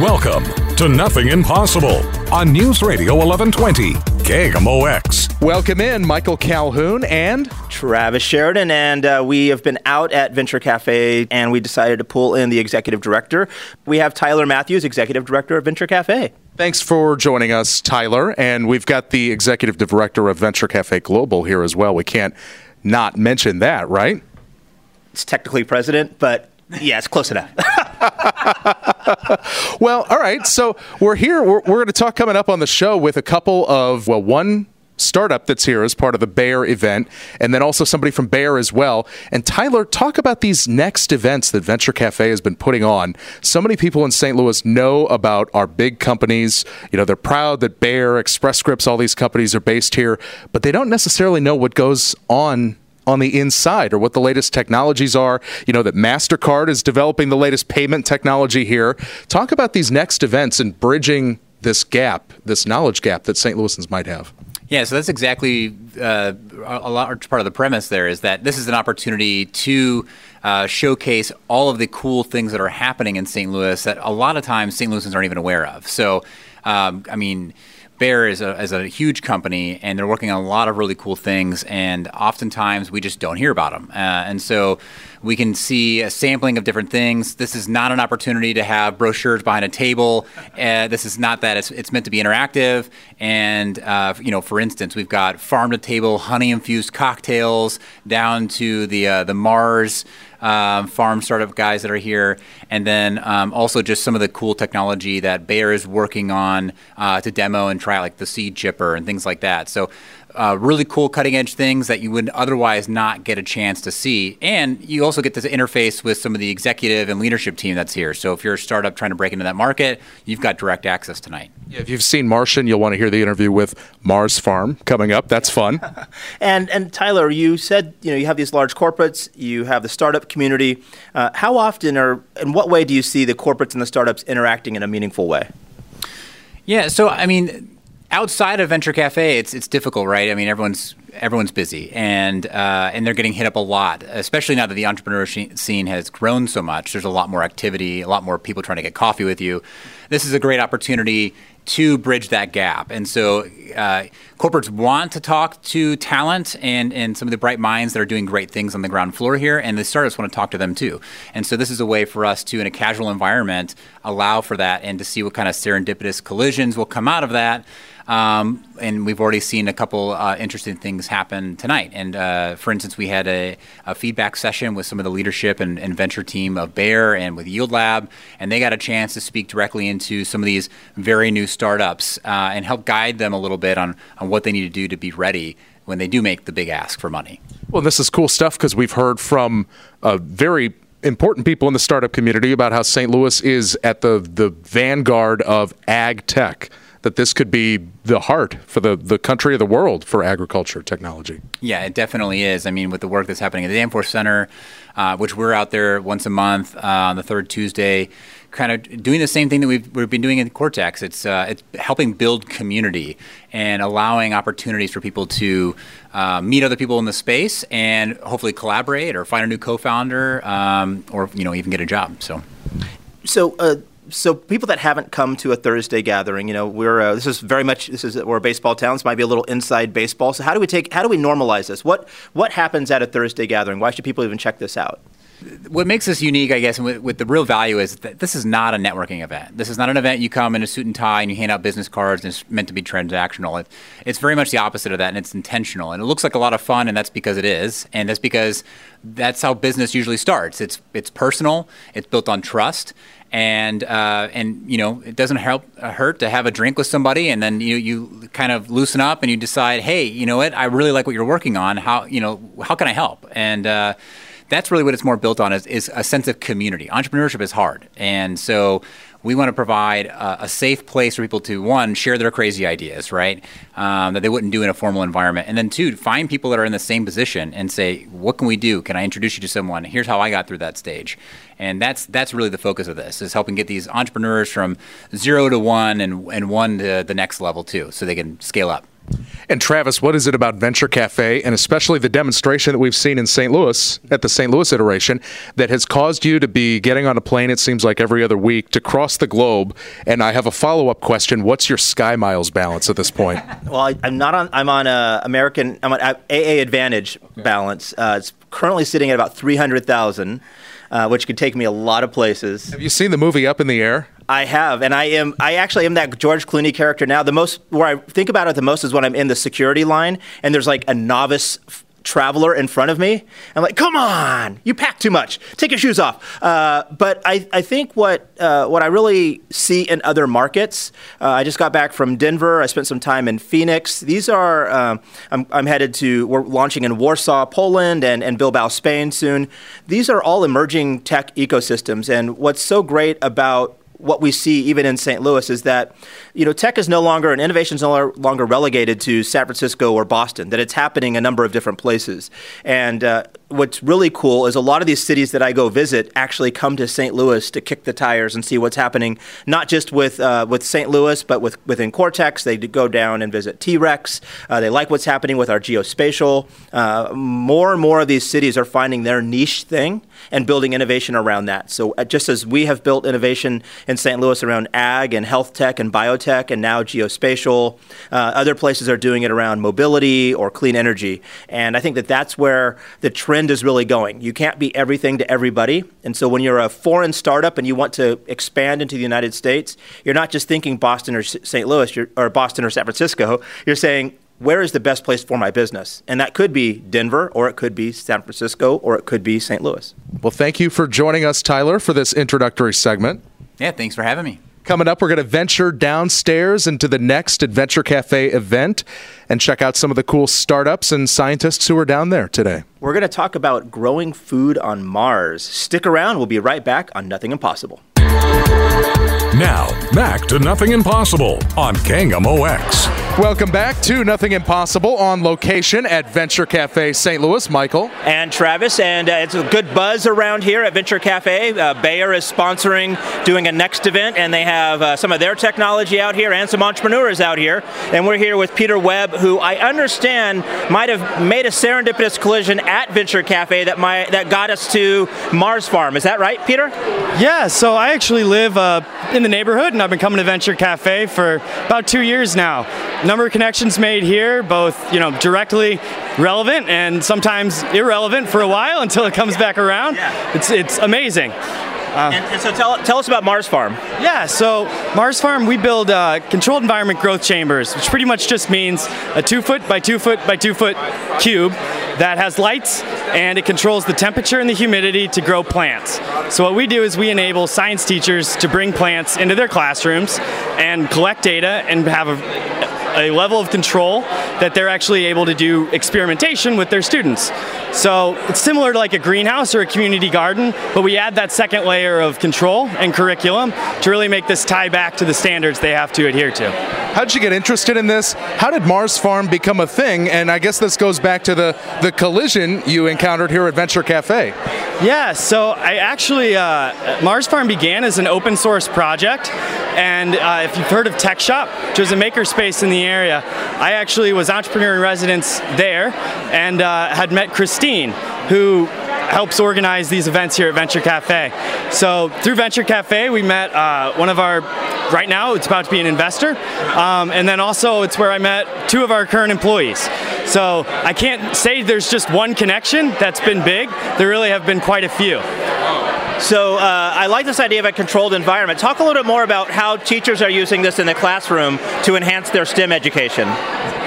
Welcome to Nothing Impossible on News Radio 1120, KMOX. Welcome in, Michael Calhoun and Travis Sheridan, and uh, we have been out at Venture Cafe and we decided to pull in the executive director. We have Tyler Matthews, executive director of Venture Cafe. Thanks for joining us, Tyler. And we've got the executive director of Venture Cafe Global here as well. We can't not mention that, right? It's technically president, but yeah, it's close enough. well, all right. So we're here. We're, we're going to talk coming up on the show with a couple of, well, one startup that's here as part of the Bayer event, and then also somebody from Bayer as well. And Tyler, talk about these next events that Venture Cafe has been putting on. So many people in St. Louis know about our big companies. You know, they're proud that Bayer, Express Scripts, all these companies are based here, but they don't necessarily know what goes on on the inside or what the latest technologies are. You know, that MasterCard is developing the latest payment technology here. Talk about these next events and bridging this gap, this knowledge gap that St. Louisans might have. Yeah, so that's exactly uh, a large part of the premise there is that this is an opportunity to uh, showcase all of the cool things that are happening in St. Louis that a lot of times St. Louisans aren't even aware of. So, um, I mean, Bayer is a, is a huge company and they're working on a lot of really cool things, and oftentimes we just don't hear about them. Uh, and so we can see a sampling of different things. This is not an opportunity to have brochures behind a table. Uh, this is not that. It's, it's meant to be interactive. And, uh, you know, for instance, we've got farm to table honey infused cocktails down to the, uh, the Mars um, farm startup guys that are here, and then um, also just some of the cool technology that Bayer is working on uh, to demo and try, like the seed chipper and things like that. So uh, really cool cutting edge things that you would otherwise not get a chance to see. And you also get this interface with some of the executive and leadership team that's here. So if you're a startup trying to break into that market, you've got direct access tonight. Yeah, if you've seen Martian, you'll want to hear the interview with Mars Farm coming up. That's fun. and and Tyler, you said you know you have these large corporates, you have the startup community. Uh, how often or in what way do you see the corporates and the startups interacting in a meaningful way? Yeah, so I mean outside of Venture Cafe, it's it's difficult, right? I mean, everyone's everyone's busy, and uh, and they're getting hit up a lot, especially now that the entrepreneur scene has grown so much. There's a lot more activity, a lot more people trying to get coffee with you. This is a great opportunity to bridge that gap, and so uh, corporates want to talk to talent and and some of the bright minds that are doing great things on the ground floor here, and the startups want to talk to them too. And so this is a way for us to, in a casual environment, allow for that and to see what kind of serendipitous collisions will come out of that. Um, and we've already seen a couple uh, interesting things happen tonight. And uh, for instance, we had a, a, feedback session with some of the leadership and, and, venture team of Bayer and with Yield Lab, and they got a chance to speak directly into some of these very new startups uh, and help guide them a little bit on, on what they need to do to be ready when they do make the big ask for money. Well, this is cool stuff because we've heard from a very important people in the startup community about how St. Louis is at the, the vanguard of ag tech that this could be the heart for the, the country of the world for agriculture technology. Yeah, it definitely is. I mean, with the work that's happening at the Danforth Center, uh, which we're out there once a month uh, on the third Tuesday, kind of doing the same thing that we've, we've been doing in Cortex. It's, uh, it's helping build community and allowing opportunities for people to uh, meet other people in the space and hopefully collaborate or find a new co-founder um, or you know even get a job. So, so uh, so people that haven't come to a Thursday gathering, you know, we're uh, this is very much this is we're a baseball town. This might be a little inside baseball. So how do we take how do we normalize this? What what happens at a Thursday gathering? Why should people even check this out? What makes this unique, I guess, and with, with, the real value is that this is not a networking event. This is not an event you come in a suit and tie and you hand out business cards and it's meant to be transactional. It, it's very much the opposite of that, and it's intentional. And it looks like a lot of fun, and that's because it is. And that's because that's how business usually starts. It's it's personal. It's built on trust, and uh, and you know it doesn't help uh, hurt to have a drink with somebody and then you you kind of loosen up and you decide hey you know what I really like what you're working on how you know how can I help and uh, that's really what it's more built on is, is a sense of community. Entrepreneurship is hard, and so we want to provide a, a, safe place for people to one share their crazy ideas, right? Um, that they wouldn't do in a formal environment, and then two find people that are in the same position and say, "What can we do? Can I introduce you to someone? Here's how I got through that stage." And that's that's really the focus of this is helping get these entrepreneurs from zero to one and and one to the next level too, so they can scale up. And Travis, what is it about Venture Cafe and especially the demonstration that we've seen in St. Louis at the St. Louis iteration that has caused you to be getting on a plane, it seems like every other week, to cross the globe? And I have a follow up question. What's your Sky Miles balance at this point? well, I, am not on, I'm on a American, I'm on AA Advantage balance. Uh, it's currently sitting at about 300,000. Uh, which could take me a lot of places. Have you seen the movie Up in the Air? I have, and I am. I actually am that George Clooney character now. The most where I think about it the most is when I'm in the security line and there's like a novice traveler in front of me. I'm like, come on, you pack too much. Take your shoes off. Uh, but I, I think what uh, what I really see in other markets. Uh, I just got back from Denver. I spent some time in Phoenix. These are uh, I'm, I'm headed to. We're launching in Warsaw, Poland, and and Bilbao, Spain soon. These are all emerging tech ecosystems. And what's so great about what we see even in St. Louis is that you know tech is no longer and innovation is no longer relegated to San Francisco or Boston. That it's happening a number of different places. And uh, what's really cool is a lot of these cities that I go visit actually come to St. Louis to kick the tires and see what's happening, not just with uh, with St. Louis, but with within Cortex. They go down and visit T-Rex. Uh, they like what's happening with our geospatial. Uh, more and more of these cities are finding their niche thing and building innovation around that. So uh, just as we have built innovation in St. Louis around ag and health tech and biotech and now geospatial, uh, other places are doing it around mobility or clean energy. And I think that that's where the trend is really going. You can't be everything to everybody. And so when you're a foreign startup and you want to expand into the United States, you're not just thinking Boston or St. Louis or Boston or San Francisco. You're saying, where is the best place for my business? And that could be Denver, or it could be San Francisco, or it could be St. Louis. Well, thank you for joining us, Tyler, for this introductory segment. Yeah, thanks for having me. Coming up, we're going to venture downstairs into the next Adventure Cafe event and check out some of the cool startups and scientists who are down there today. We're going to talk about growing food on Mars. Stick around, we'll be right back on Nothing Impossible. Now, back to Nothing Impossible on KMOX. Welcome back to Nothing Impossible on location at Venture Cafe St. Louis. Michael. And Travis. And uh, it's a good buzz around here at Venture Cafe. Uh, Bayer is sponsoring doing a next event, and they have uh, some of their technology out here and some entrepreneurs out here. And we're here with Peter Webb, who I understand might have made a serendipitous collision at Venture Cafe that, my, that got us to Mars Farm. Is that right, Peter? Yeah, so I actually live uh, in the neighborhood, and I've been coming to Venture Cafe for about two years now number of connections made here, both you know directly relevant and sometimes irrelevant for a while until it comes back around. Yeah. It's it's amazing. Uh, and, and, so tell, tell us about Mars Farm. Yeah, so Mars Farm, we build uh, controlled environment growth chambers, which pretty much just means a two foot by two foot by two foot cube that has lights and it controls the temperature and the humidity to grow plants. So what we do is we enable science teachers to bring plants into their classrooms and collect data and have a a level of control that they're actually able to do experimentation with their students. So it's similar to like a greenhouse or a community garden, but we add that second layer of control and curriculum to really make this tie back to the standards they have to adhere to. How did you get interested in this? How did Mars Farm become a thing? And I guess this goes back to the, the collision you encountered here at Venture Cafe. Yeah, so I actually, uh, Mars Farm began as an open source project. And uh, if you've heard of Tech Shop, which is a makerspace in the area, I actually was entrepreneur in residence there and uh, had met Christine, who helps organize these events here at Venture Cafe. So through Venture Cafe, we met uh, one of our, right now it's about to be an investor, um, and then also it's where I met two of our current employees. So I can't say there's just one connection that's been big. There really have been quite a few. So uh, I like this idea of a controlled environment. Talk a little bit more about how teachers are using this in the classroom to enhance their STEM education.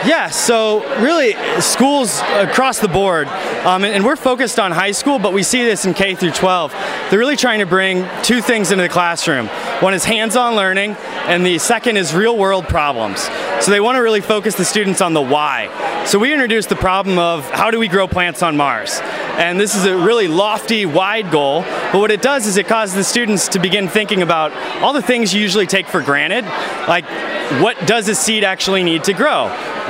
Yeah, so really, schools across the board, um, and, and, we're focused on high school, but we see this in K through 12. They're really trying to bring two things into the classroom. One is hands-on learning, and the second is real-world problems. So they want to really focus the students on the why. So we introduced the problem of how do we grow plants on Mars? And this is a really lofty, wide goal. But what it does is it causes the students to begin thinking about all the things you usually take for granted, like what does a seed actually need to grow?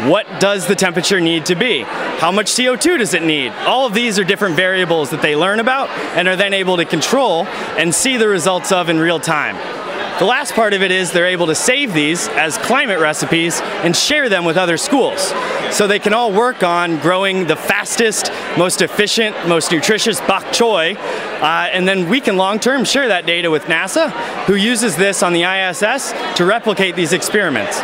What does the temperature need to be? How much CO2 does it need? All of these are different variables that they learn about and are then able to control and see the results of in real time. The last part of it is they're able to save these as climate recipes and share them with other schools. So they can all work on growing the fastest, most efficient, most nutritious bok choy. Uh, and then we can long term share that data with NASA, who uses this on the ISS to replicate these experiments.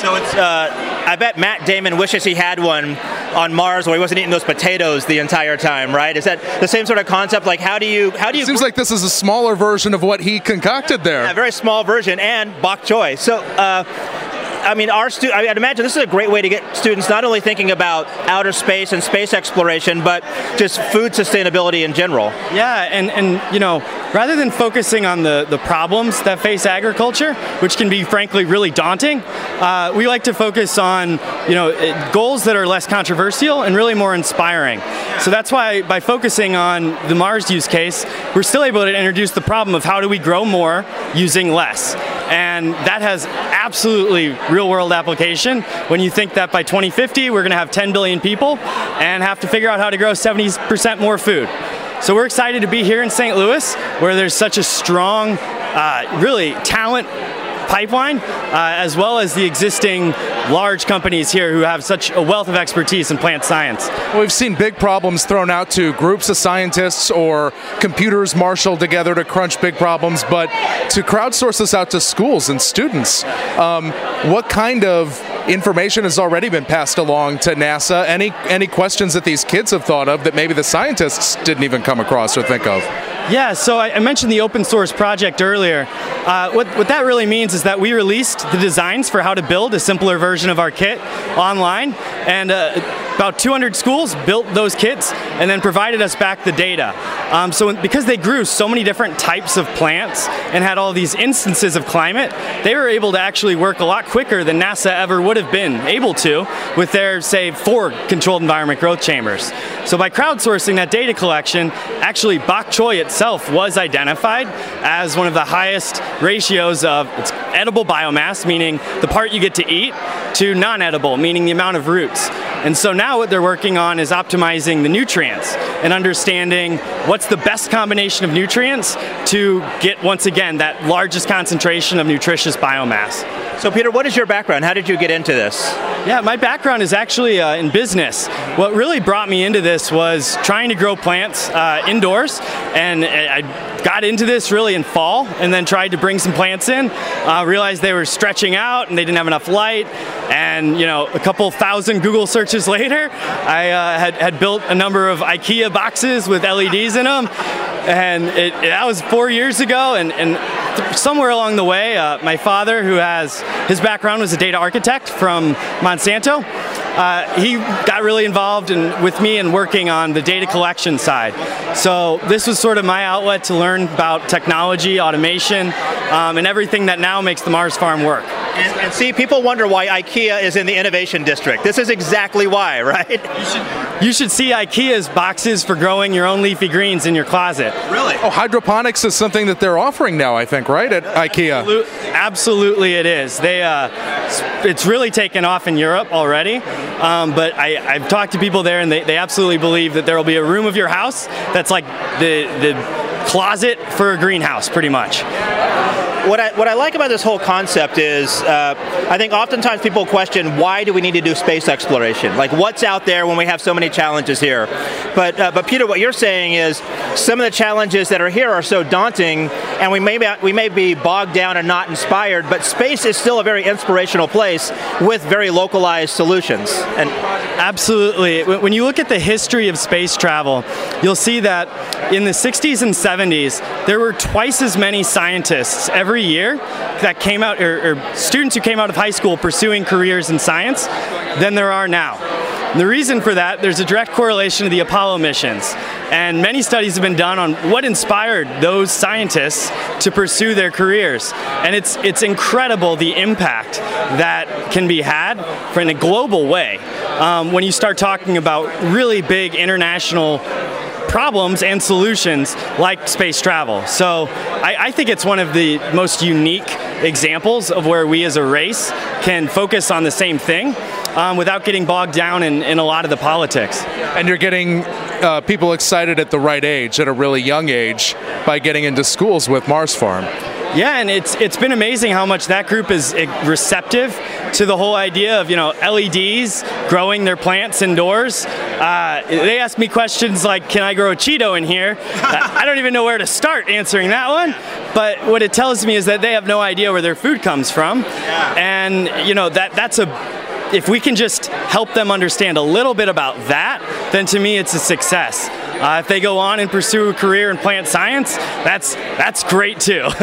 So it's, uh, I bet Matt Damon wishes he had one on Mars where he wasn't eating those potatoes the entire time, right? Is that the same sort of concept? Like, how do you, how do you? Seems like this is a smaller version of what he concocted there. A very small version and bok choy. So, uh, I mean, our stu- I'd imagine this is a great way to get students not only thinking about outer space and space exploration, but just food sustainability in general. Yeah, and, and you know, rather than focusing on the, the problems that face agriculture, which can be frankly really daunting, uh, we like to focus on you know eh, goals that are less controversial and really more inspiring. So that's why by focusing on the Mars use case, we're still able to introduce the problem of how do we grow more using less. And that has absolutely real world application when you think that by 2050 we're going to have 10 billion people and have to figure out how to grow 70% more food. So we're excited to be here in St. Louis where there's such a strong, uh, really talent pipeline, uh, as well as the existing large companies here who have such a wealth of expertise in plant science. Well, we've seen big problems thrown out to groups of scientists or computers marshaled together to crunch big problems, but to crowdsource this out to schools and students, um, what kind of information has already been passed along to NASA? Any any questions that these kids have thought of that maybe the scientists didn't even come across or think of? Yeah, so I, mentioned the open source project earlier. Uh, what, what that really means is that we released the designs for how to build a simpler version of our kit online, and uh, about 200 schools built those kits and then provided us back the data. Um, so because they grew so many different types of plants and had all these instances of climate, they were able to actually work a lot quicker than NASA ever would have been able to with their, say, four controlled environment growth chambers. So by crowdsourcing that data collection, actually bok choy itself was identified as one of the highest ratios of its edible biomass, meaning the part you get to eat, to non-edible, meaning the amount of roots. And so now what they're working on is optimizing the nutrients and understanding what's the best combination of nutrients to get, once again, that largest concentration of nutritious biomass. So, Peter, what is your background? How did you get into this? Yeah, my background is actually uh, in business. What really brought me into this was trying to grow plants uh, indoors, and I got into this really in fall, and then tried to bring some plants in. Uh, realized they were stretching out, and they didn't have enough light. And you know, a couple thousand Google searches later, I uh, had had built a number of IKEA boxes with LEDs in them, and it, that was four years ago. And, and somewhere along the way, uh, my father, who has his background was a data architect from Monsanto, uh, he got really involved in, with me in working on the data collection side. So this was sort of my outlet to learn about technology, automation, um, and everything that now makes the Mars farm work. And, and, see, people wonder why IKEA is in the innovation district. This is exactly why, right? You should, you should see IKEA's boxes for growing your own leafy greens in your closet. Really? Oh, hydroponics is something that they're offering now, I think, right, at IKEA? Absolutely, absolutely it is. They, uh, it's really taken off in Europe already. Um, but I, have talked to people there, and they, they absolutely believe that there will be a room of your house that's like the the closet for a greenhouse, pretty much what I, what I like about this whole concept is uh, I think oftentimes people question why do we need to do space exploration? Like what's out there when we have so many challenges here? But uh, but Peter, what you're saying is some of the challenges that are here are so daunting, and we may be, we may be bogged down and not inspired. But space is still a very inspirational place with very localized solutions. And absolutely, when you look at the history of space travel, you'll see that in the 60s and 70s there were twice as many scientists every year that came out, or, or students who came out of high school pursuing careers in science than there are now. The reason for that, there's a direct correlation to the Apollo missions. And many studies have been done on what inspired those scientists to pursue their careers. And it's, it's incredible the impact that can be had for in a global way um, when you start talking about really big international problems and solutions like space travel. So I, I think it's one of the most unique examples of where we as a race can focus on the same thing um, without getting bogged down in, in a lot of the politics. And you're getting uh, people excited at the right age, at a really young age, by getting into schools with Mars Farm. Yeah, and it's it's been amazing how much that group is eh, receptive to the whole idea of you know LEDs growing their plants indoors. Uh, they ask me questions like, "Can I grow a Cheeto in here?" I don't even know where to start answering that one. But what it tells me is that they have no idea where their food comes from, and you know that that's a if we can just help them understand a little bit about that, then to me it's a success. Uh, if they go on and pursue a career in plant science, that's that's great too.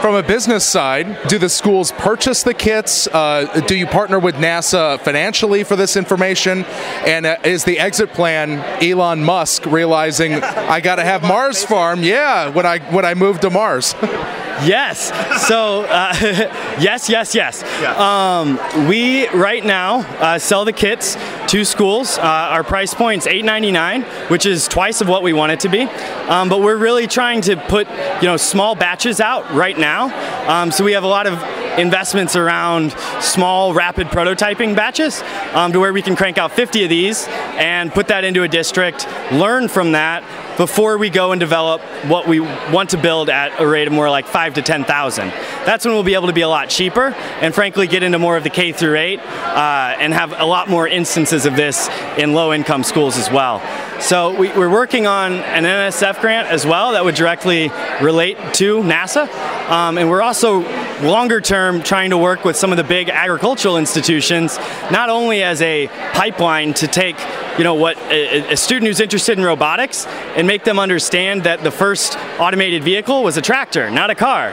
From a business side, do the schools purchase the kits? Uh, do you partner with NASA financially for this information? And uh, is the exit plan Elon Musk realizing I got to have Mars Farm? Yeah, when I when I move to Mars. Yes. So, uh, yes, yes, yes. Um, we right now uh, sell the kits to schools. Uh, our price point is $8.99, which is twice of what we want it to be. Um, but we're really trying to put you know small batches out right now. Um, so we have a lot of investments around small, rapid prototyping batches um, to where we can crank out 50 of these and put that into a district, learn from that before we go and develop what we want to build at a rate of more like five to 10,000. That's when we'll be able to be a lot cheaper and frankly get into more of the K through eight uh, and have a lot more instances of this in low income schools as well. So we, are working on an NSF grant as well that would directly relate to NASA. Um, and we're also longer term trying to work with some of the big agricultural institutions, not only as a pipeline to take you know what a, a, student who's interested in robotics and make them understand that the first automated vehicle was a tractor, not a car.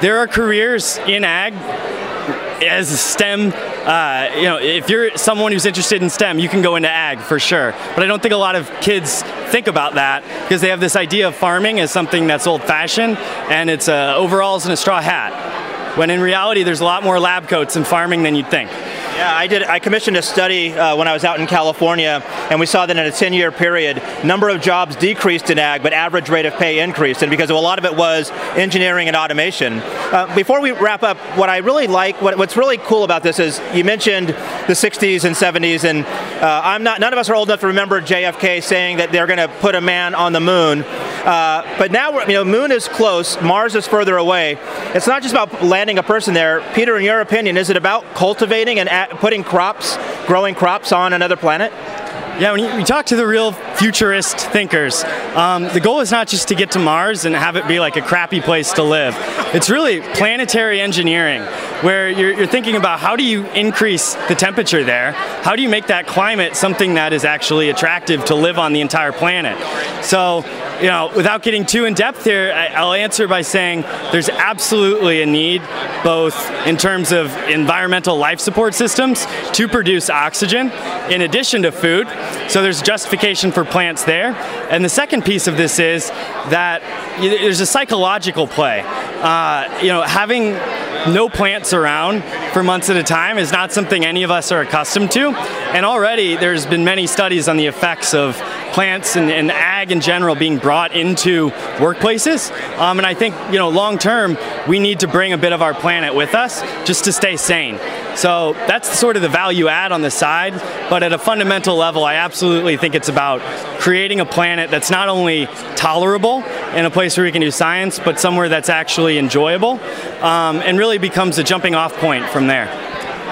There are careers in ag as a STEM, uh, you know, if you're someone who's interested in STEM, you can go into ag for sure. But I don't think a lot of kids think about that because they have this idea of farming as something that's old-fashioned and it's uh, overalls and a straw hat. When in reality, there's a lot more lab coats in farming than you'd think. Yeah, I did. I commissioned a study uh, when I was out in California, and we saw that in a 10-year period, number of jobs decreased in ag, but average rate of pay increased, and because a lot of it was engineering and automation. Uh, before we wrap up, what I really like, what, what's really cool about this is you mentioned the 60s and 70s, and uh, I'm not. None of us are old enough to remember JFK saying that they're going to put a man on the moon. Uh, but now, you know, moon is close, Mars is further away. It's not just about landing a person there. Peter, in your opinion, is it about cultivating and putting crops, growing crops on another planet? Yeah, when you, you, talk to the real futurist thinkers, um, the goal is not just to get to Mars and have it be like a crappy place to live. It's really planetary engineering, where you're, you're thinking about how do you increase the temperature there? How do you make that climate something that is actually attractive to live on the entire planet? So you know, without getting too in depth here, I'll answer by saying there's absolutely a need, both in terms of environmental life support systems to produce oxygen in addition to food. So there's justification for plants there. And the second piece of this is that there's a psychological play. Uh, you know, having no plants around for months at a time is not something any of us are accustomed to. And already there's been many studies on the effects of plants and, and ag in general being brought into workplaces. Um, and I think, you know, long term, we need to bring a bit of our planet with us just to stay sane. So that's sort of the value add on the side. But at a fundamental level, I absolutely think it's about creating a planet that's not only tolerable in a place where we can do science, but somewhere that's actually enjoyable um, and really becomes a jumping off point from there.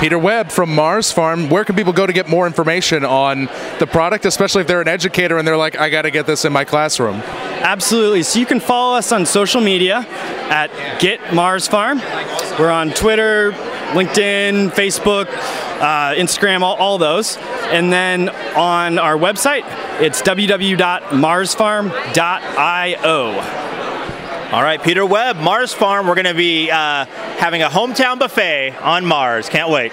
Peter Webb from Mars Farm. Where can people go to get more information on the product, especially if they're an educator and they're like, I got to get this in my classroom? Absolutely. So you can follow us on social media at Get Mars Farm. We're on Twitter, LinkedIn, Facebook, uh, Instagram, all, all those. And then on our website, it's www.marsfarm.io. All right, Peter Webb, Mars Farm. We're going to be uh, having a hometown buffet on Mars. Can't wait.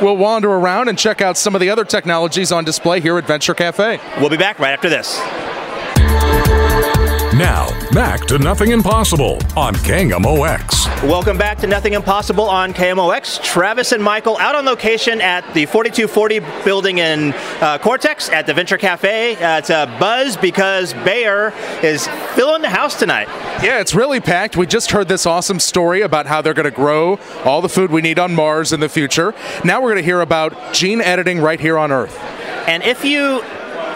We'll wander around and check out some of the other technologies on display here at Venture Cafe. We'll be back right after this. Now, back to Nothing Impossible on KMOX. Welcome back to Nothing Impossible on KMOX. Travis and Michael out on location at the 4240 building in uh, Cortex at the Venture Cafe. Uh, it's a buzz because Bayer is filling the house tonight. Yeah, it's really packed. We just heard this awesome story about how they're going to grow all the food we need on Mars in the future. Now we're going to hear about gene editing right here on Earth. And if you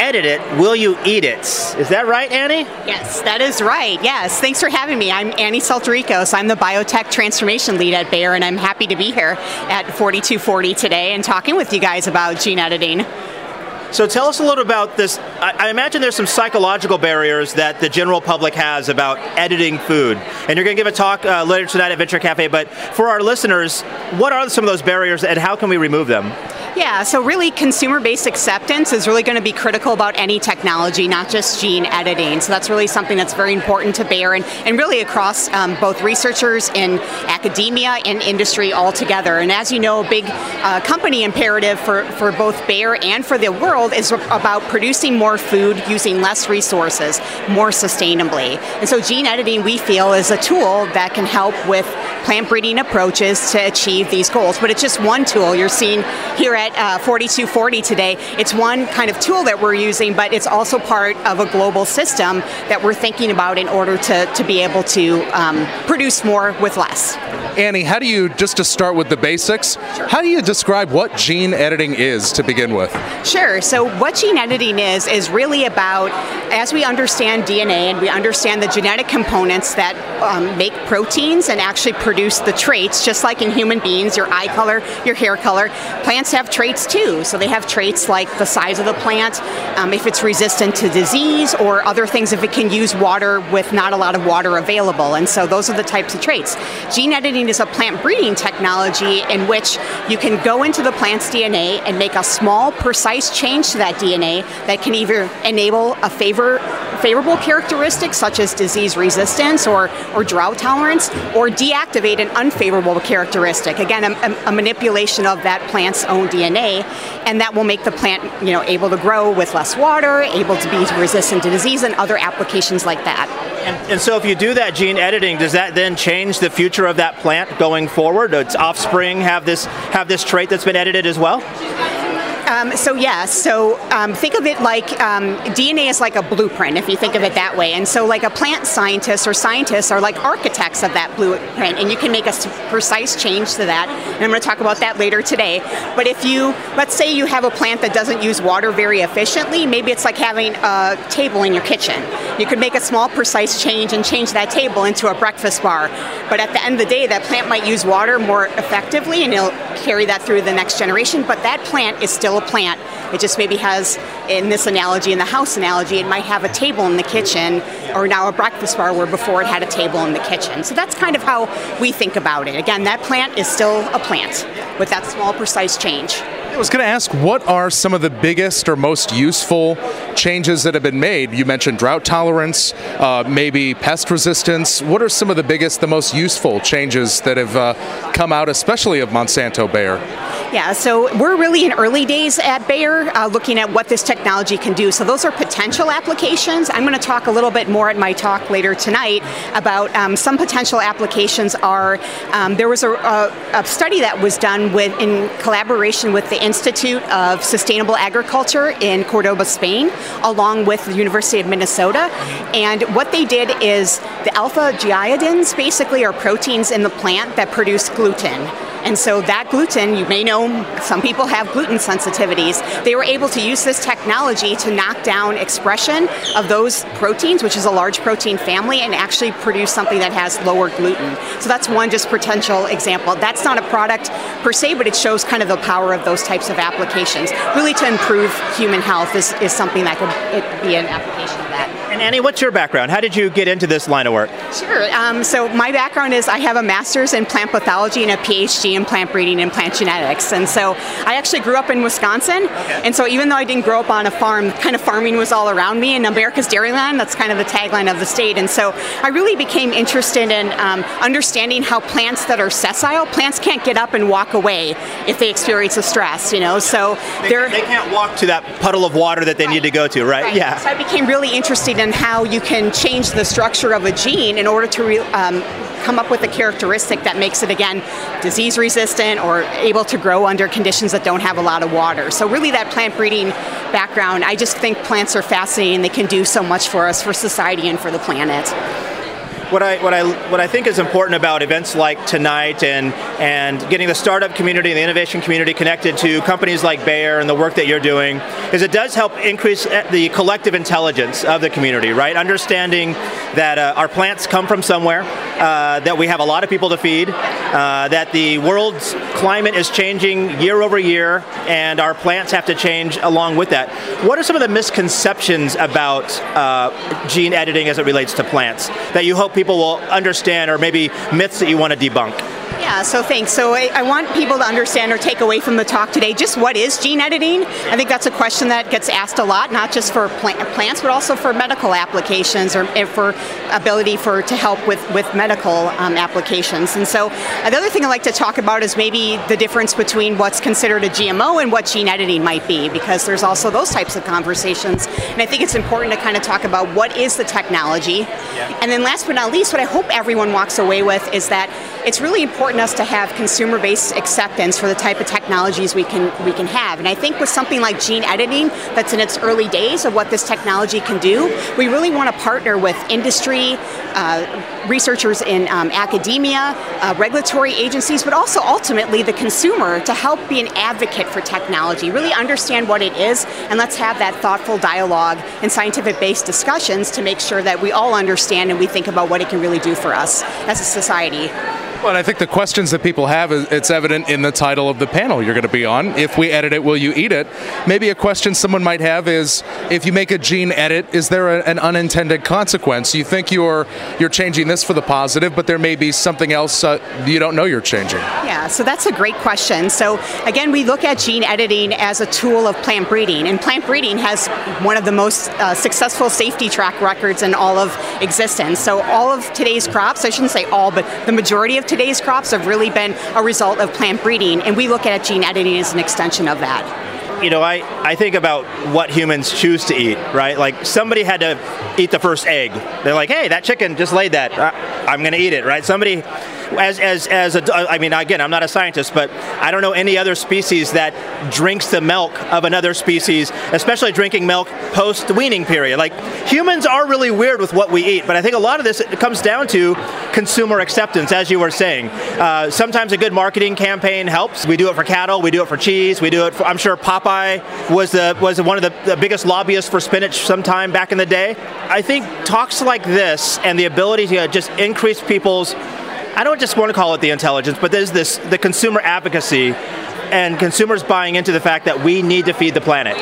edit it, will you eat it? Is that right, Annie? Yes, that is right. Yes, thanks for having me. I'm Annie Saltaricos. I'm the biotech transformation lead at Bayer, and I'm happy to be here at 4240 today and talking with you guys about gene editing. So tell us a little about this. I, I, imagine there's some psychological barriers that the general public has about editing food. And you're going to give a talk uh, later tonight at Venture Cafe. But for our listeners, what are some of those barriers and how can we remove them? Yeah, so really consumer based acceptance is really going to be critical about any technology, not just gene editing. So that's really something that's very important to Bayer and, and really across um, both researchers in academia and industry altogether. And as you know, a big uh, company imperative for, for both Bayer and for the world is about producing more food using less resources more sustainably. And so gene editing, we feel, is a tool that can help with plant breeding approaches to achieve these goals. But it's just one tool. You're seeing here at uh, 4240 today, it's one kind of tool that we're using, but it's also part of a global system that we're thinking about in order to, to be able to um, produce more with less. Annie, how do you, just to start with the basics, how do you describe what gene editing is to begin with? Sure. So, what gene editing is, is really about, as we understand DNA and we understand the genetic components that um, make proteins and actually produce the traits, just like in human beings, your eye color, your hair color, plants have traits too. So, they have traits like the size of the plant, um, if it's resistant to disease, or other things if it can use water with not a lot of water available. And so, those are the types of traits. Gene editing is a plant breeding technology in which you can go into the plant's DNA and make a small, precise change to that DNA that can either enable a favor, favorable characteristic such as disease resistance or, or drought tolerance, or deactivate an unfavorable characteristic. Again, a, a, manipulation of that plant's own DNA, and that will make the plant you know, able to grow with less water, able to be resistant to disease, and other applications like that. And, and so, if you do that gene editing, does that then change the future of that plant going forward? Its offspring have this have this trait that's been edited as well? Um, so yes, so um, think of it like um, DNA is like a blueprint, if you think of it that way. And so, like a plant scientist or scientists are like architects of that blueprint, and you can make a precise change to that. And I'm going to talk about that later today. But if you, let's say, you have a plant that doesn't use water very efficiently, maybe it's like having a table in your kitchen. You could make a small, precise change and change that table into a breakfast bar. But at the end of the day, that plant might use water more effectively, and it'll carry that through the next generation. But that plant is still a plant. It just maybe has, in this analogy, in the house analogy, it might have a table in the kitchen or now a breakfast bar where before it had a table in the kitchen. So that's kind of how we think about it. Again, that plant is still a plant with that small, precise change. I was going to ask, what are some of the biggest or most useful changes that have been made? You mentioned drought tolerance, uh, maybe pest resistance. What are some of the biggest, the most useful changes that have uh, come out, especially of Monsanto Bayer? Yeah, so we're really in early days at Bayer uh, looking at what this technology can do. So those are potential applications. I'm going to talk a little bit more at my talk later tonight about um, some potential applications are um, there was a, a, a, study that was done with in collaboration with the Institute of Sustainable Agriculture in Cordoba, Spain, along with the University of Minnesota. And what they did is the alpha gliadins basically are proteins in the plant that produce gluten. And so that gluten, you may know some people have gluten sensitivities. They were able to use this technology to knock down expression of those proteins, which is a large protein family, and actually produce something that has lower gluten. So that's one just potential example. That's not a product per se, but it shows kind of the power of those types of applications. Really to improve human health is, is something that could be an application. And Annie, what's your background? How did you get into this line of work? Sure. Um, so my background is I have a master's in plant pathology and a PhD in plant breeding and plant genetics. And so I actually grew up in Wisconsin. Okay. And so even though I didn't grow up on a farm, kind of farming was all around me. And America's Dairyland, that's kind of the tagline of the state. And so I really became interested in um, understanding how plants that are sessile, plants can't get up and walk away if they experience a stress. You know, so they, they can't walk to that puddle of water that they right. need to go to, right? right? Yeah. So I became really interested in in how you can change the structure of a gene in order to re- um, come up with a characteristic that makes it again disease resistant or able to grow under conditions that don't have a lot of water. So really that plant breeding background, I just think plants are fascinating. They can do so much for us, for society, and for the planet what I what I what I think is important about events like tonight and and getting the startup community and the innovation community connected to companies like Bayer and the work that you're doing is it does help increase the collective intelligence of the community, right? Understanding that uh, our plants come from somewhere, uh, that we have a lot of people to feed, uh, that the world's climate is changing year over year, and our plants have to change along with that. What are some of the misconceptions about uh, gene editing as it relates to plants that you hope people will understand, or maybe myths that you want to debunk? Yeah, so thanks. So I, I, want people to understand or take away from the talk today just what is gene editing. I think that's a question that gets asked a lot, not just for plant, plants, but also for medical applications or for ability for to help with with medical um, applications. And so uh, the other thing I'd like to talk about is maybe the difference between what's considered a GMO and what gene editing might be, because there's also those types of conversations. And I think it's important to kind of talk about what is the technology, yeah. and then last but not least, what I hope everyone walks away with is that it's really important us to have consumer-based acceptance for the type of technologies we can we can have. And I think with something like gene editing, that's in its early days of what this technology can do, we really want to partner with industry, uh, researchers in um, academia, uh, regulatory agencies, but also ultimately the consumer to help be an advocate for technology. Really understand what it is, and let's have that thoughtful dialogue and scientific-based discussions to make sure that we all understand and we think about what it can really do for us as a society. Well, I think the questions that people have, it's evident in the title of the panel you're going to be on. If we edit it, will you eat it? Maybe a question someone might have is, if you make a gene edit, is there a, an unintended consequence? You think you're you're changing this for the positive, but there may be something else uh, you don't know you're changing. Yeah, so that's a great question. So again, we look at gene editing as a tool of plant breeding, and plant breeding has one of the most uh, successful safety track records in all of existence. So all of today's crops, I shouldn't say all, but the majority of today's crops have really been a result of plant breeding, and we look at gene editing as an extension of that you know, I, I think about what humans choose to eat, right? Like somebody had to eat the first egg. They're like, hey, that chicken just laid that. I'm going to eat it, right? Somebody as as as a, I mean, again, I'm not a scientist, but I don't know any other species that drinks the milk of another species, especially drinking milk post weaning period. Like humans are really weird with what we eat, but I think a lot of this comes down to consumer acceptance, as you were saying. Uh, sometimes a good marketing campaign helps. We do it for cattle, we do it for cheese, we do it. For, I'm sure Popeye was the was one of the, the biggest lobbyists for spinach sometime back in the day. I think talks like this and the ability to just increase people's I don't just want to call it the intelligence, but there's this the consumer advocacy and consumers buying into the fact that we need to feed the planet.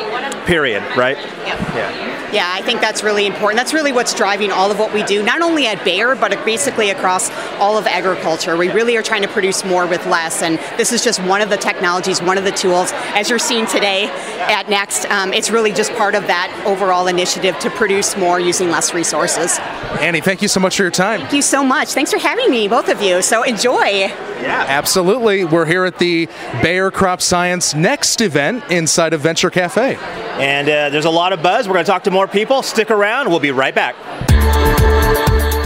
Period. Right? Yeah. Yeah, I think that's really important. That's really what's driving all of what we do, not only at Bayer, but basically across all of agriculture. We really are trying to produce more with less, and this is just one of the technologies, one of the tools. As you're seeing today at Next, um, it's really just part of that overall initiative to produce more using less resources. Annie, thank you so much for your time. Thank you so much. Thanks for having me, both of you. So enjoy. Yeah, absolutely. We're here at the Bayer Crop Science Next event inside of Venture Cafe. And uh, there's a lot of buzz. We're going to talk to more people. Stick around. We'll be right back.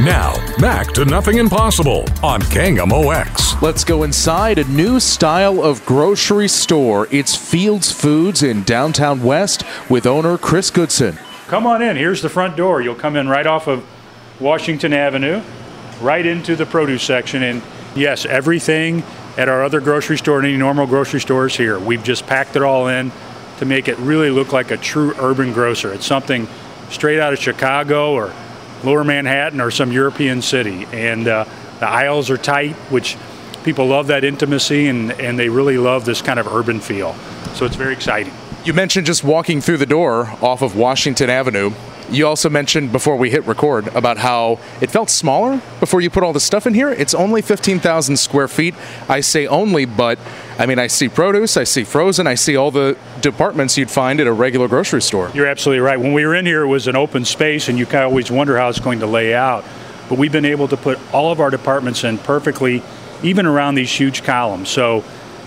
Now, back to Nothing Impossible on KMOX. Let's go inside a new style of grocery store. It's Fields Foods in downtown West with owner Chris Goodson. Come on in. Here's the front door. You'll come in right off of Washington Avenue, right into the produce section. And yes, everything at our other grocery store and any normal grocery stores here. We've just packed it all in to make it really look like a true urban grocer. It's something straight out of Chicago or lower Manhattan or some European city. And uh, the aisles are tight, which people love that intimacy and, and they really love this kind of urban feel. So it's very exciting. You mentioned just walking through the door off of Washington Avenue. You also mentioned before we hit record about how it felt smaller before you put all the stuff in here. It's only 15,000 square feet. I say only, but I mean, I see produce, I see frozen, I see all the departments you'd find at a regular grocery store. You're absolutely right. When we were in here, it was an open space, and you kind of always wonder how it's going to lay out. But we've been able to put all of our departments in perfectly, even around these huge columns. So,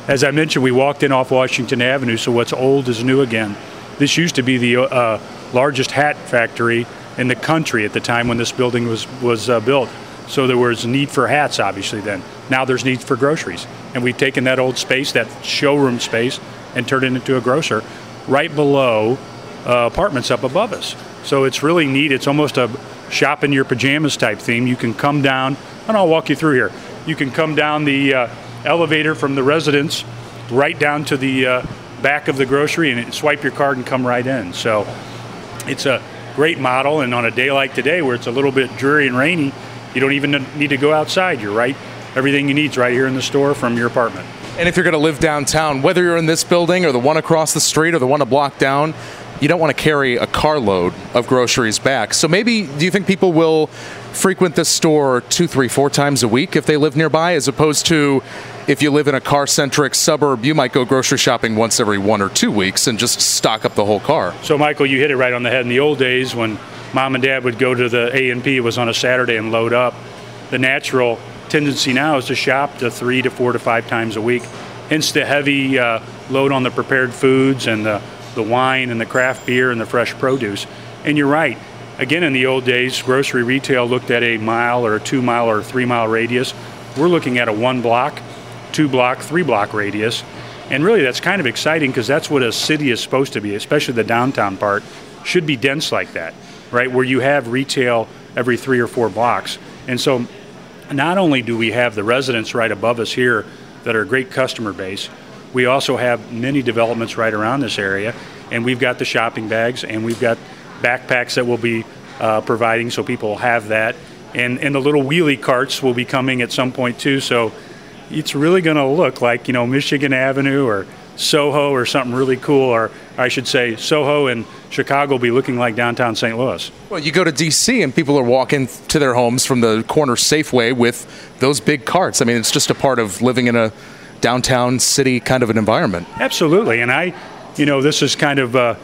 as I mentioned, we walked in off Washington Avenue, so what's old is new again. This used to be the uh, largest hat factory in the country at the time when this building was was uh, built. So there was need for hats, obviously. Then now there's need for groceries, and we've taken that old space, that showroom space, and turned it into a grocer, right below uh, apartments up above us. So it's really neat. It's almost a shop in your pajamas type theme. You can come down, and I'll walk you through here. You can come down the uh, elevator from the residence right down to the uh, back of the grocery and swipe your card and come right in. So it's a great model. And on a day like today, where it's a little bit dreary and rainy, you don't even need to go outside. You're right. Everything you need is right here in the store from your apartment. And if you're going to live downtown, whether you're in this building or the one across the street or the one a block down, you don't want to carry a carload of groceries back. So maybe, do you think people will frequent this store two, three, four times a week if they live nearby, as opposed to if you live in a car centric suburb, you might go grocery shopping once every one or two weeks and just stock up the whole car? So, Michael, you hit it right on the head. In the old days, when mom and dad would go to the A and P, it was on a Saturday and load up. The natural tendency now is to shop to three to four to five times a week. Hence the heavy uh, load on the prepared foods and the the wine and the craft beer and the fresh produce. And you're right. Again, in the old days, grocery retail looked at a mile or a two mile or three mile radius. We're looking at a one block, two block, three block radius. And really, that's kind of exciting because that's what a city is supposed to be, especially the downtown part, should be dense like that, right? Where you have retail every three or four blocks. And so, not only do we have the residents right above us here that are a great customer base, we also have many developments right around this area, and we've got the shopping bags and we've got backpacks that we'll be uh, providing so people have that. And, and the little wheelie carts will be coming at some point too. So it's really going to look like, you know, Michigan Avenue or Soho or something really cool, or I should say, Soho and Chicago will be looking like downtown St. Louis. Well, you go to D.C. and people are walking to their homes from the corner Safeway with those big carts. I mean, it's just a part of living in a downtown city kind of an environment. Absolutely, and I, you know, this is kind of uh,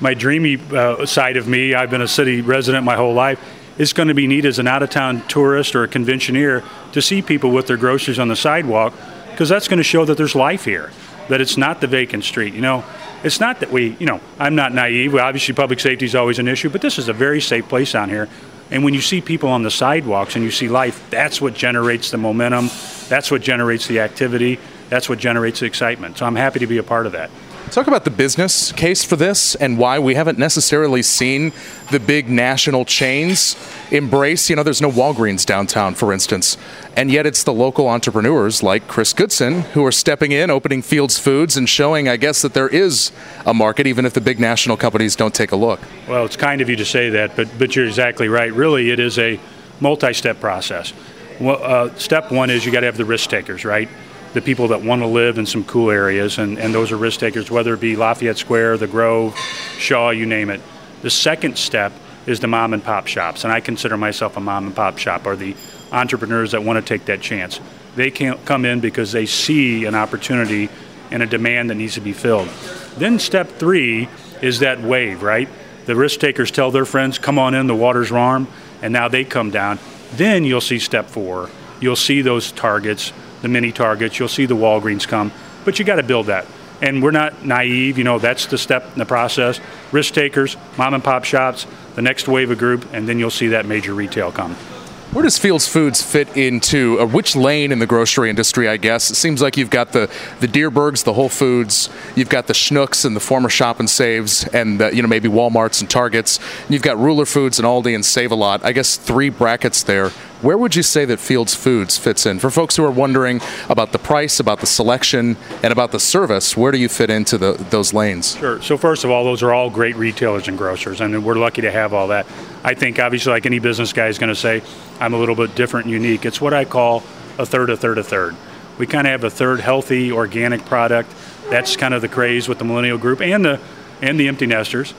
my dreamy uh, side of me. I've been a city resident my whole life. It's going to be neat as an out-of-town tourist or a conventioneer to see people with their groceries on the sidewalk, because that's going to show that there's life here, that it's not the vacant street. You know, it's not that we, you know, I'm not naive. Obviously, public safety is always an issue, but this is a very safe place down here. And when you see people on the sidewalks and you see life, that's what generates the momentum. That's what generates the activity that's what generates the excitement. So I'm happy to be a part of that. Talk about the business case for this and why we haven't necessarily seen the big national chains embrace. You know, there's no Walgreens downtown, for instance, and yet it's the local entrepreneurs like Chris Goodson who are stepping in, opening Fields Foods, and showing, I guess, that there is a market, even if the big national companies don't take a look. Well, it's kind of you to say that, but but you're exactly right. Really, it is a multi-step process. Well, uh, step one is you got to have the risk takers, right? The people that want to live in some cool areas, and, and those are risk takers, whether it be Lafayette Square, the Grove, Shaw, you name it. The second step is the mom and pop shops, and I consider myself a mom and pop shop, or the entrepreneurs that want to take that chance. They can't come in because they see an opportunity and a demand that needs to be filled. Then step three is that wave, right? The risk takers tell their friends, come on in, the water's warm, and now they come down. Then you'll see step four. You'll see those targets the mini targets. You'll see the Walgreens come, but you got to build that. And we're not naive. You know, that's the step in the process. Risk takers, mom and pop shops, the next wave of group, and then you'll see that major retail come. Where does Fields Foods fit into, uh, which lane in the grocery industry, I guess? It seems like you've got the, the Dierbergs, the Whole Foods, you've got the Schnucks and the former Shop and Saves, and, uh, you know, maybe Walmarts and Targets. And you've got Ruler Foods and Aldi and Save a Lot. I guess three brackets there. Where would you say that Fields Foods fits in? For folks who are wondering about the price, about the selection, and about the service, where do you fit into the, those lanes? Sure. So, first of all, those are all great retailers and grocers, and we're lucky to have all that. I think, obviously, like any business guy is going to say, I'm a little bit different and unique. It's what I call a third, a third, a third. We kind of have a third healthy, organic product. That's kind of the craze with the millennial group and the and the empty nesters.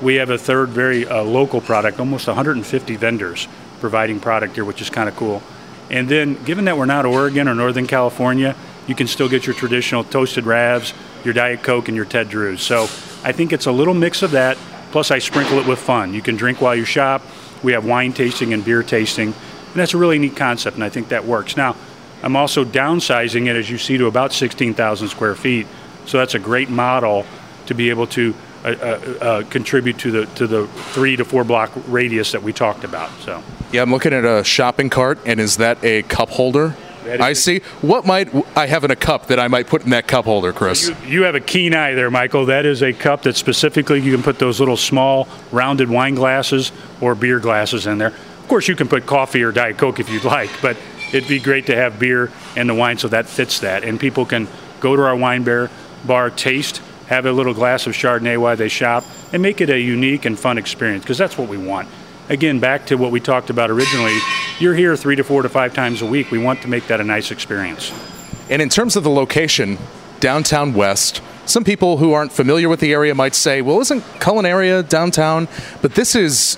We have a third very uh, local product, almost 150 vendors providing product here, which is kind of cool. And then, given that we're not Oregon or Northern California, you can still get your traditional toasted ravs, your Diet Coke, and your Ted Drewes. So I think it's a little mix of that. Plus, I sprinkle it with fun. You can drink while you shop. We have wine tasting and beer tasting, and that's a really neat concept, and I think that works. Now, I'm also downsizing it, as you see, to about 16,000 square feet. So that's a great model to be able to uh, uh, uh, contribute to the to the three to four block radius that we talked about. So Yeah, I'm looking at a shopping cart, and is that a cup holder? I a- see. What might I have in a cup that I might put in that cup holder, Chris? you, you have a keen eye there, Michael. That is a cup that specifically you can put those little small rounded wine glasses or beer glasses in there. Of course, you can put coffee or Diet Coke if you'd like, but it'd be great to have beer and the wine so that fits that. And people can go to our wine bar, bar taste, have a little glass of Chardonnay while they shop, and make it a unique and fun experience because that's what we want. Again, back to what we talked about originally, you're here three to four to five times a week. We want to make that a nice experience. And in terms of the location, downtown west, some people who aren't familiar with the area might say, well, isn't Culinaria downtown? But this is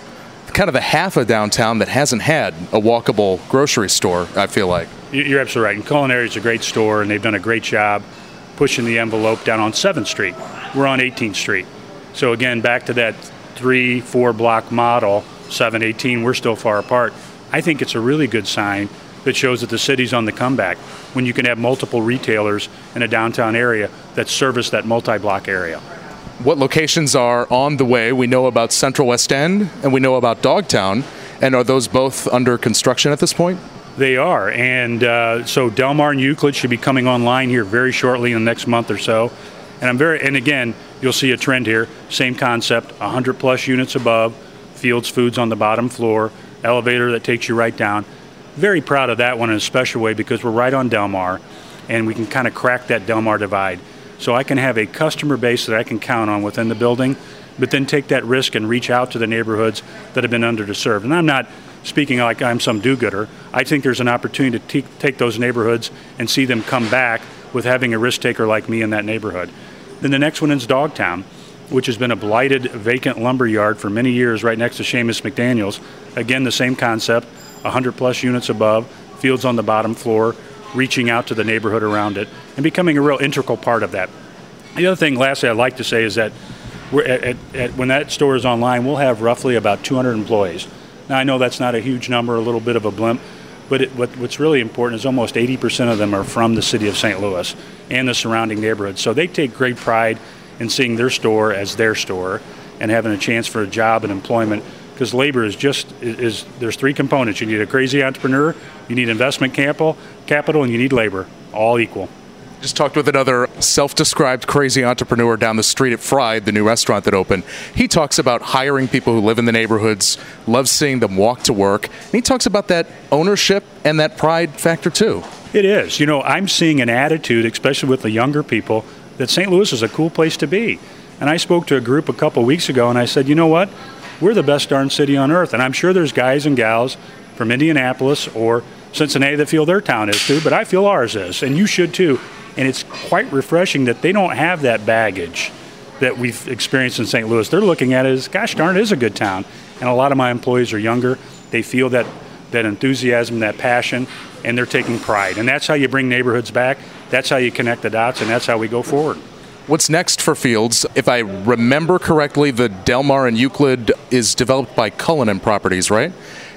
kind of the half of downtown that hasn't had a walkable grocery store, I feel like. You- You're absolutely right. And Culinaria is a great store, and they've done a great job pushing the envelope down on 7th Street. We're on 18th Street. So, again, back to that three, four block model, 7, 18, we're still far apart. I think it's a really good sign that shows that the city's on the comeback when you can have multiple retailers in a downtown area that service that multi block area. What locations are on the way? We know about Central West End and we know about Dogtown. And are those both under construction at this point? They are, and uh, so Delmar and Euclid should be coming online here very shortly in the next month or so. And I'm very, and again, you'll see a trend here. Same concept: 100 plus units above, Fields Foods on the bottom floor, elevator that takes you right down. Very proud of that one in a special way because we're right on Delmar, and we can kind of crack that Delmar divide. So I can have a customer base that I can count on within the building, but then take that risk and reach out to the neighborhoods that have been underserved. And I'm not speaking like I'm some do-gooder. I think there's an opportunity to te- take those neighborhoods and see them come back with having a risk taker like me in that neighborhood. Then the next one is Dogtown, which has been a blighted vacant lumber yard for many years right next to Seamus McDaniels. Again, the same concept, 100 plus units above, fields on the bottom floor, reaching out to the neighborhood around it, and becoming a real integral part of that. The other thing, lastly, I'd like to say is that at, at, at, when that store is online, we'll have roughly about 200 employees. Now, I know that's not a huge number, a little bit of a blimp, but it, what, what's really important is almost 80% of them are from the city of St. Louis and the surrounding neighborhoods. So they take great pride in seeing their store as their store and having a chance for a job and employment because labor is just is, there's three components you need a crazy entrepreneur you need investment capital capital and you need labor all equal Just talked with another self described crazy entrepreneur down the street at Fried, the new restaurant that opened. He talks about hiring people who live in the neighborhoods, loves seeing them walk to work. And he talks about that ownership and that pride factor too. It is. You know, I'm seeing an attitude, especially with the younger people, that St. Louis is a cool place to be. And I spoke to a group a couple weeks ago and I said, you know what? We're the best darn city on earth. And I'm sure there's guys and gals from Indianapolis or Cincinnati that feel their town is too, but I feel ours is. And you should too. And it's quite refreshing that they don't have that baggage that we've experienced in St. Louis. They're looking at it as, gosh darn, it is a good town. And a lot of my employees are younger. They feel that, that enthusiasm, that passion, and they're taking pride. And that's how you bring neighborhoods back. That's how you connect the dots, and that's how we go forward. What's next for Fields? If I remember correctly, the Delmar and Euclid is developed by Cullinan Properties, right?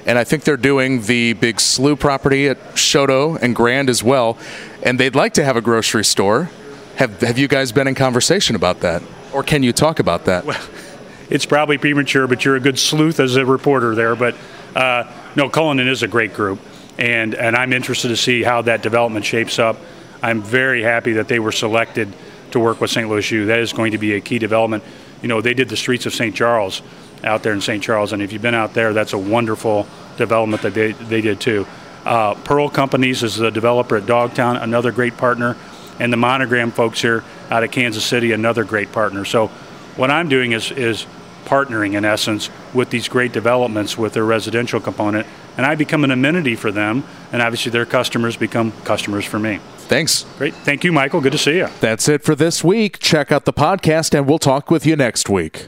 And I think they're doing the big SLU property at Chouteau and Grand as well. And they'd like to have a grocery store. Have, have you guys been in conversation about that? Or can you talk about that? Well, It's probably premature, but you're a good sleuth as a reporter there. But uh, no, Cullinan is a great group, and, and I'm interested to see how that development shapes up. I'm very happy that they were selected to work with St. Louis U. That is going to be a key development. You know, they did the streets of St. Charles out there in St. Charles, and if you've been out there, that's a wonderful development that they, they did too. Uh, Pearl Companies is the developer at Dogtown, another great partner, and the Monogram folks here out of Kansas City, another great partner. So, what I'm doing is is partnering in essence with these great developments with their residential component, and I become an amenity for them, and obviously their customers become customers for me. Thanks. Great, thank you, Michael. Good to see you. That's it for this week. Check out the podcast, and we'll talk with you next week.